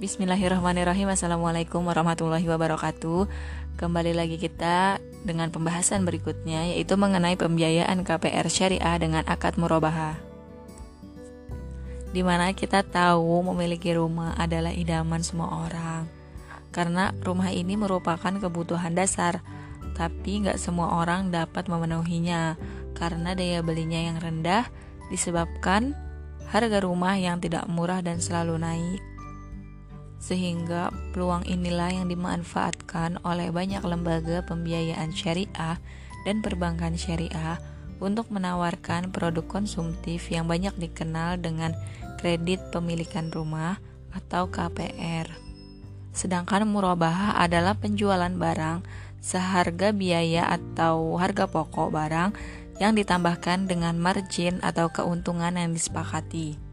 Bismillahirrahmanirrahim. Assalamualaikum warahmatullahi wabarakatuh. Kembali lagi kita dengan pembahasan berikutnya Yaitu mengenai pembiayaan KPR syariah dengan akad murabahah Di mana kita tahu memiliki rumah adalah idaman semua orang. Karena rumah ini merupakan kebutuhan dasar Tapi nggak semua orang dapat memenuhinya. Karena daya belinya yang rendah Disebabkan harga rumah yang tidak murah dan selalu naik sehingga peluang inilah yang dimanfaatkan oleh banyak lembaga pembiayaan syariah dan perbankan syariah untuk menawarkan produk konsumtif yang banyak dikenal dengan kredit pemilikan rumah atau KPR. Sedangkan murabahah adalah penjualan barang seharga biaya atau harga pokok barang yang ditambahkan dengan margin atau keuntungan yang disepakati.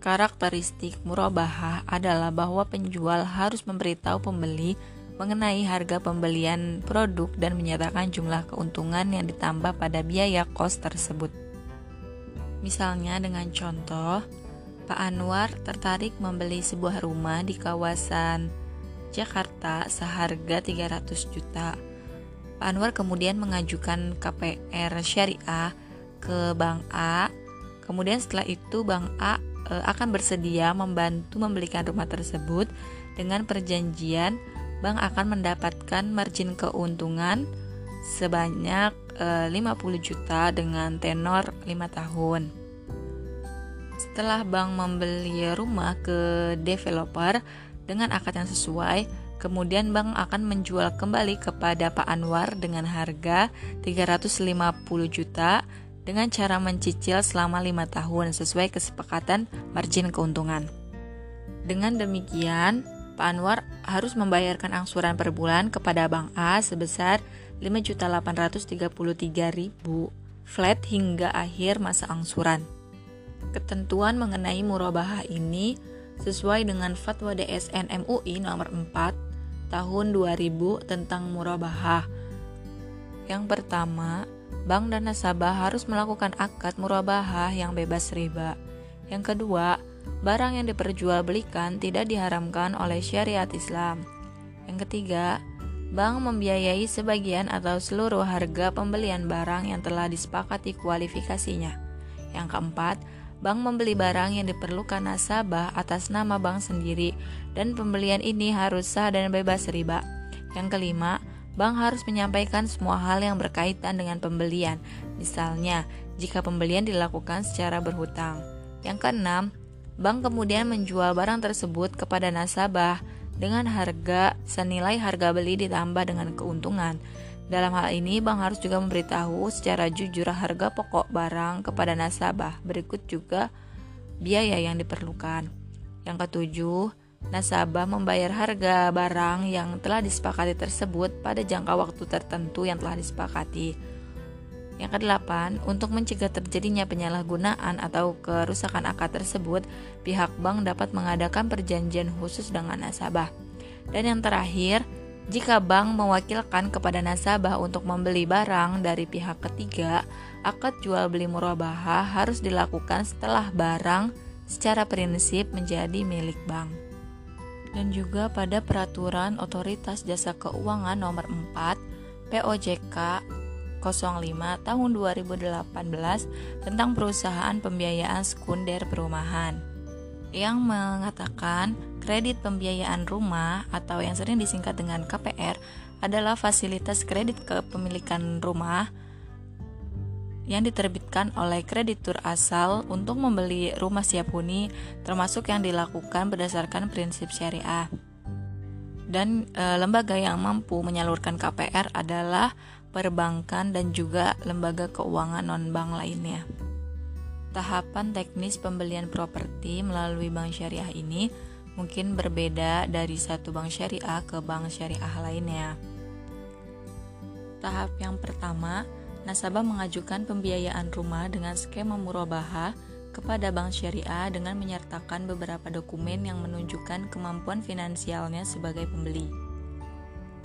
Karakteristik murabahah adalah bahwa penjual harus memberitahu pembeli mengenai harga pembelian produk dan menyatakan jumlah keuntungan yang ditambah pada biaya kos tersebut. Misalnya dengan contoh, Pak Anwar tertarik membeli sebuah rumah di kawasan Jakarta seharga 300 juta. Pak Anwar kemudian mengajukan KPR syariah ke Bank A. Kemudian setelah itu Bank A akan bersedia membantu membelikan rumah tersebut dengan perjanjian bank akan mendapatkan margin keuntungan sebanyak e, 50 juta dengan tenor 5 tahun. Setelah bank membeli rumah ke developer dengan akad yang sesuai, kemudian bank akan menjual kembali kepada Pak Anwar dengan harga 350 juta dengan cara mencicil selama lima tahun sesuai kesepakatan margin keuntungan. Dengan demikian, Pak Anwar harus membayarkan angsuran per bulan kepada Bank A sebesar 5.833.000 flat hingga akhir masa angsuran. Ketentuan mengenai murabahah ini sesuai dengan Fatwa DSN MUI nomor 4 tahun 2000 tentang murabahah. Yang pertama, bank dan nasabah harus melakukan akad murabahah yang bebas riba. Yang kedua, barang yang diperjualbelikan tidak diharamkan oleh syariat Islam. Yang ketiga, bank membiayai sebagian atau seluruh harga pembelian barang yang telah disepakati kualifikasinya. Yang keempat, bank membeli barang yang diperlukan nasabah atas nama bank sendiri dan pembelian ini harus sah dan bebas riba. Yang kelima, Bank harus menyampaikan semua hal yang berkaitan dengan pembelian, misalnya jika pembelian dilakukan secara berhutang. Yang keenam, bank kemudian menjual barang tersebut kepada nasabah dengan harga senilai harga beli ditambah dengan keuntungan. Dalam hal ini, bank harus juga memberitahu secara jujur harga pokok barang kepada nasabah. Berikut juga biaya yang diperlukan. Yang ketujuh, nasabah membayar harga barang yang telah disepakati tersebut pada jangka waktu tertentu yang telah disepakati. Yang kedelapan, untuk mencegah terjadinya penyalahgunaan atau kerusakan akad tersebut, pihak bank dapat mengadakan perjanjian khusus dengan nasabah. Dan yang terakhir, jika bank mewakilkan kepada nasabah untuk membeli barang dari pihak ketiga, akad jual beli murabahah harus dilakukan setelah barang secara prinsip menjadi milik bank dan juga pada Peraturan Otoritas Jasa Keuangan Nomor 4 POJK 05 tahun 2018 tentang perusahaan pembiayaan sekunder perumahan. Yang mengatakan kredit pembiayaan rumah atau yang sering disingkat dengan KPR adalah fasilitas kredit kepemilikan rumah yang diterbitkan oleh kreditur asal untuk membeli rumah siap huni termasuk yang dilakukan berdasarkan prinsip syariah. Dan e, lembaga yang mampu menyalurkan KPR adalah perbankan dan juga lembaga keuangan non-bank lainnya. Tahapan teknis pembelian properti melalui bank syariah ini mungkin berbeda dari satu bank syariah ke bank syariah lainnya. Tahap yang pertama, nasabah mengajukan pembiayaan rumah dengan skema murabaha kepada bank syariah dengan menyertakan beberapa dokumen yang menunjukkan kemampuan finansialnya sebagai pembeli.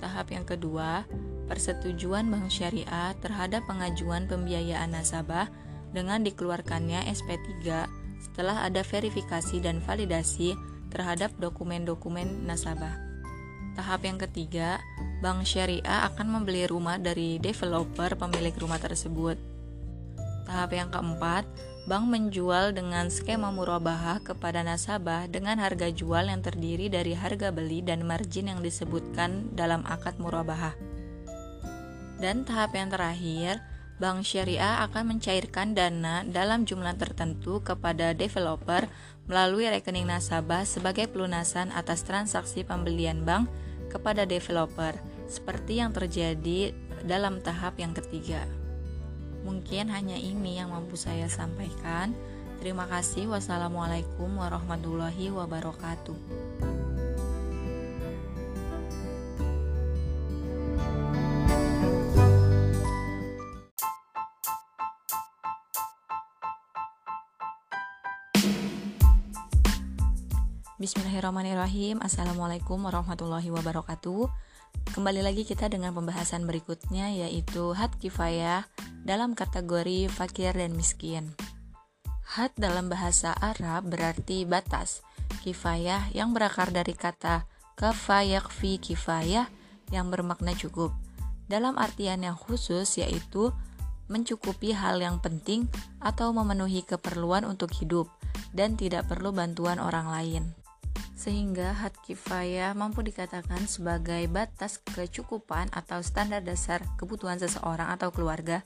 Tahap yang kedua, persetujuan bank syariah terhadap pengajuan pembiayaan nasabah dengan dikeluarkannya SP3 setelah ada verifikasi dan validasi terhadap dokumen-dokumen nasabah. Tahap yang ketiga, bank syariah akan membeli rumah dari developer pemilik rumah tersebut. Tahap yang keempat, bank menjual dengan skema murabahah kepada nasabah dengan harga jual yang terdiri dari harga beli dan margin yang disebutkan dalam akad murabahah. Dan tahap yang terakhir, bank syariah akan mencairkan dana dalam jumlah tertentu kepada developer melalui rekening nasabah sebagai pelunasan atas transaksi pembelian bank kepada developer, seperti yang terjadi dalam tahap yang ketiga. Mungkin hanya ini yang mampu saya sampaikan. Terima kasih. Wassalamualaikum warahmatullahi wabarakatuh. Bismillahirrahmanirrahim. Assalamualaikum warahmatullahi wabarakatuh. Kembali lagi kita dengan pembahasan berikutnya yaitu Had Kifayah dalam kategori fakir dan miskin. Had dalam bahasa Arab berarti batas Kifayah yang berakar dari kata kafayakfi kifayah yang bermakna cukup. Dalam artian yang khusus yaitu mencukupi hal yang penting atau memenuhi keperluan untuk hidup dan tidak perlu bantuan orang lain sehingga had kifayah mampu dikatakan sebagai batas kecukupan atau standar dasar kebutuhan seseorang atau keluarga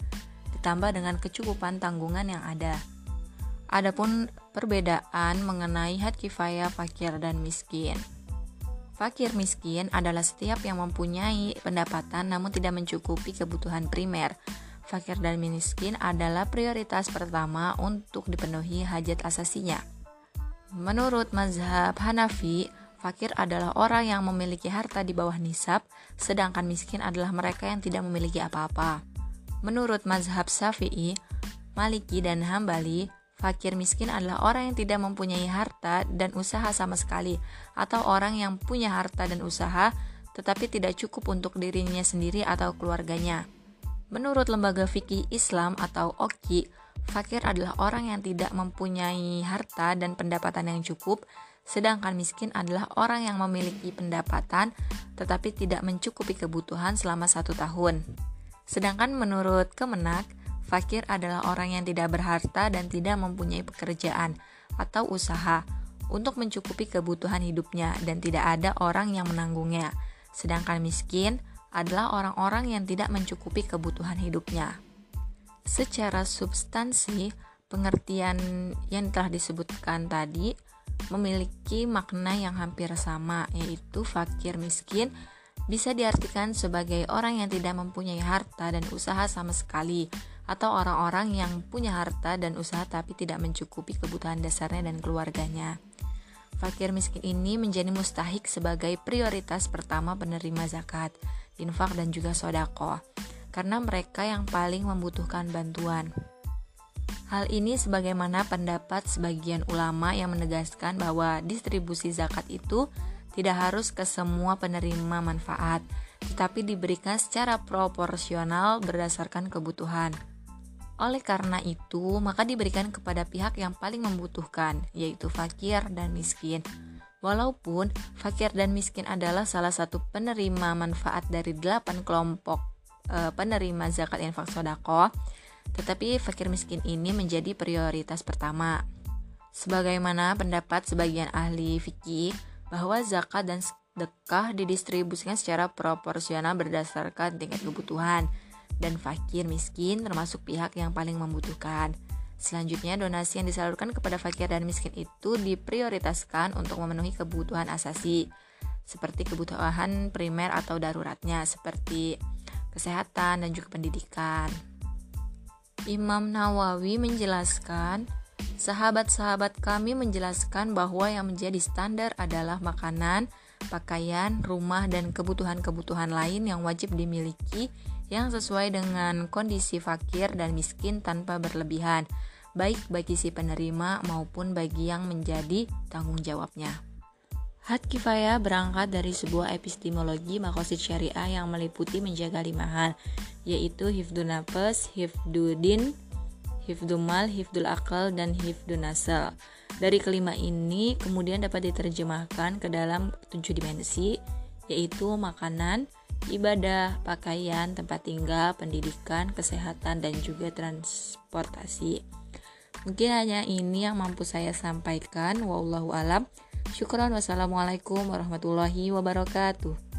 ditambah dengan kecukupan tanggungan yang ada. Adapun perbedaan mengenai had kifayah fakir dan miskin. Fakir miskin adalah setiap yang mempunyai pendapatan namun tidak mencukupi kebutuhan primer. Fakir dan miskin adalah prioritas pertama untuk dipenuhi hajat asasinya. Menurut mazhab Hanafi, fakir adalah orang yang memiliki harta di bawah nisab, sedangkan miskin adalah mereka yang tidak memiliki apa-apa. Menurut mazhab Syafi'i, Maliki dan Hambali, fakir miskin adalah orang yang tidak mempunyai harta dan usaha sama sekali, atau orang yang punya harta dan usaha tetapi tidak cukup untuk dirinya sendiri atau keluarganya. Menurut lembaga fikih Islam atau OKI, Fakir adalah orang yang tidak mempunyai harta dan pendapatan yang cukup, sedangkan miskin adalah orang yang memiliki pendapatan tetapi tidak mencukupi kebutuhan selama satu tahun. Sedangkan menurut Kemenak, fakir adalah orang yang tidak berharta dan tidak mempunyai pekerjaan atau usaha untuk mencukupi kebutuhan hidupnya dan tidak ada orang yang menanggungnya. Sedangkan miskin adalah orang-orang yang tidak mencukupi kebutuhan hidupnya. Secara substansi, pengertian yang telah disebutkan tadi memiliki makna yang hampir sama, yaitu fakir miskin bisa diartikan sebagai orang yang tidak mempunyai harta dan usaha sama sekali, atau orang-orang yang punya harta dan usaha tapi tidak mencukupi kebutuhan dasarnya dan keluarganya. Fakir miskin ini menjadi mustahik sebagai prioritas pertama penerima zakat, infak, dan juga sodako karena mereka yang paling membutuhkan bantuan. Hal ini sebagaimana pendapat sebagian ulama yang menegaskan bahwa distribusi zakat itu tidak harus ke semua penerima manfaat, tetapi diberikan secara proporsional berdasarkan kebutuhan. Oleh karena itu, maka diberikan kepada pihak yang paling membutuhkan, yaitu fakir dan miskin. Walaupun fakir dan miskin adalah salah satu penerima manfaat dari delapan kelompok e, penerima zakat infak sodako, tetapi fakir miskin ini menjadi prioritas pertama. Sebagaimana pendapat sebagian ahli fikih bahwa zakat dan sedekah didistribusikan secara proporsional berdasarkan tingkat kebutuhan dan fakir miskin termasuk pihak yang paling membutuhkan. Selanjutnya, donasi yang disalurkan kepada fakir dan miskin itu diprioritaskan untuk memenuhi kebutuhan asasi, seperti kebutuhan primer atau daruratnya, seperti kesehatan, dan juga pendidikan. Imam Nawawi menjelaskan, sahabat-sahabat kami menjelaskan bahwa yang menjadi standar adalah makanan, pakaian, rumah, dan kebutuhan-kebutuhan lain yang wajib dimiliki yang sesuai dengan kondisi fakir dan miskin tanpa berlebihan, baik bagi si penerima maupun bagi yang menjadi tanggung jawabnya. Had kifayah berangkat dari sebuah epistemologi makosid syariah yang meliputi menjaga lima hal, yaitu hifdu nafas, hifdu din, hifdul akal, dan hifdul nasal. Dari kelima ini kemudian dapat diterjemahkan ke dalam tujuh dimensi, yaitu makanan, ibadah, pakaian, tempat tinggal, pendidikan, kesehatan, dan juga transportasi. Mungkin hanya ini yang mampu saya sampaikan. Wallahu alam. Syukran wassalamualaikum warahmatullahi wabarakatuh.